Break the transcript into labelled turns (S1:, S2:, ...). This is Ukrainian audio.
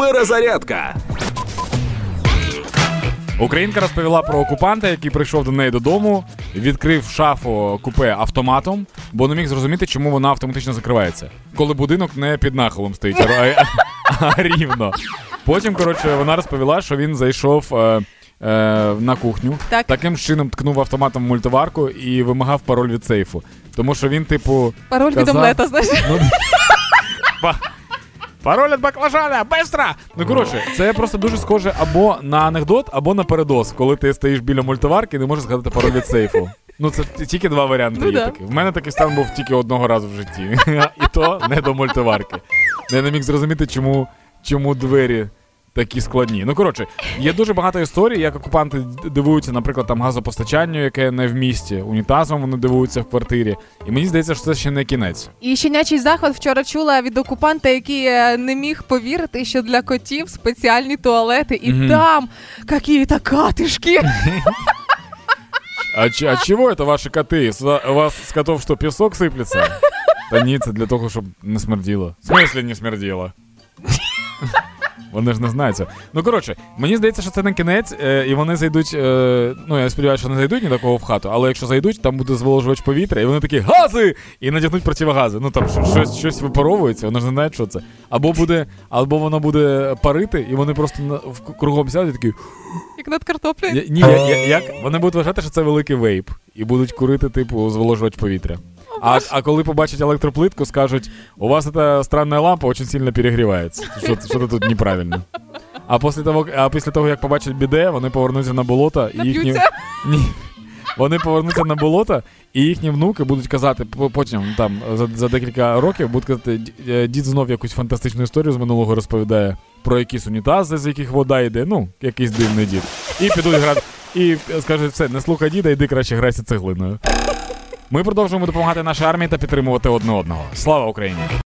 S1: Перезарядка.
S2: Українка розповіла про окупанта, який прийшов до неї додому, відкрив шафу купе автоматом, бо не міг зрозуміти, чому вона автоматично закривається. Коли будинок не під нахилом стоїть, а, а, а рівно. Потім, коротше, вона розповіла, що він зайшов. Е, е, на кухню
S3: Так.
S2: таким чином ткнув автоматом в мультиварку і вимагав пароль від сейфу. Тому що він, типу,
S3: Пароль від
S2: Казав-
S3: омлета, знаєш.
S2: Ну, Пароль від баклажана, Быстро! Ну коротше, це просто дуже схоже або на анекдот, або на передос, коли ти стоїш біля мультиварки і не можеш згадати пароль від сейфу. Ну, це тільки два варіанти
S3: Ну
S2: є
S3: да.
S2: такі. В мене такий стан був тільки одного разу в житті. І то не до мультиварки. Я не міг зрозуміти, чому, чому двері такі складні. Ну, коротше, є дуже багато історій, як окупанти д- дивуються, наприклад, там газопостачанню, яке не в місті, унітазом вони дивуються в квартирі. І мені здається, що це ще не кінець.
S3: І щенячий захват вчора чула від окупанта, який е, не міг повірити, що для котів спеціальні туалети, і
S2: Мгм.
S3: там какие-то катишки.
S2: А, ч- а чего это ваши коты? С- У вас с котов что, песок сыплется? Та ні, це для того, щоб не смерділо. В смислі не смерділо? Вони ж не знають цього. Ну коротше, мені здається, що це не кінець, е, і вони зайдуть. Е, ну я сподіваюся, що не зайдуть ні до кого в хату, але якщо зайдуть, там буде зволожувач повітря, і вони такі гази! І надягнуть противогази. Ну там що- щось, щось випаровується, вони ж не знають, що це. Або буде, або воно буде парити, і вони просто на, в кругом сядуть і такі.
S3: Як над картоплею.
S2: Ні, я, я, як? Вони будуть вважати, що це великий вейп, і будуть курити, типу, зволожувач повітря. А, а коли побачать електроплитку, скажуть: у вас ця странна лампа дуже сильно перегрівається. Що, що тут неправильно. А після того, а після того, як побачать біде, вони повернуться на болото і їхні. Ні. Вони повернуться на болото, і їхні внуки будуть казати, потім там за, за декілька років будуть казати, е, дід знов якусь фантастичну історію з минулого розповідає про якісь унітази, з яких вода йде, ну, якийсь дивний дід. І підуть грати, і скажуть, все, не слухай діда, йди краще грайся цеглиною. Ми продовжуємо допомагати нашій армії та підтримувати одне одного. Слава Україні!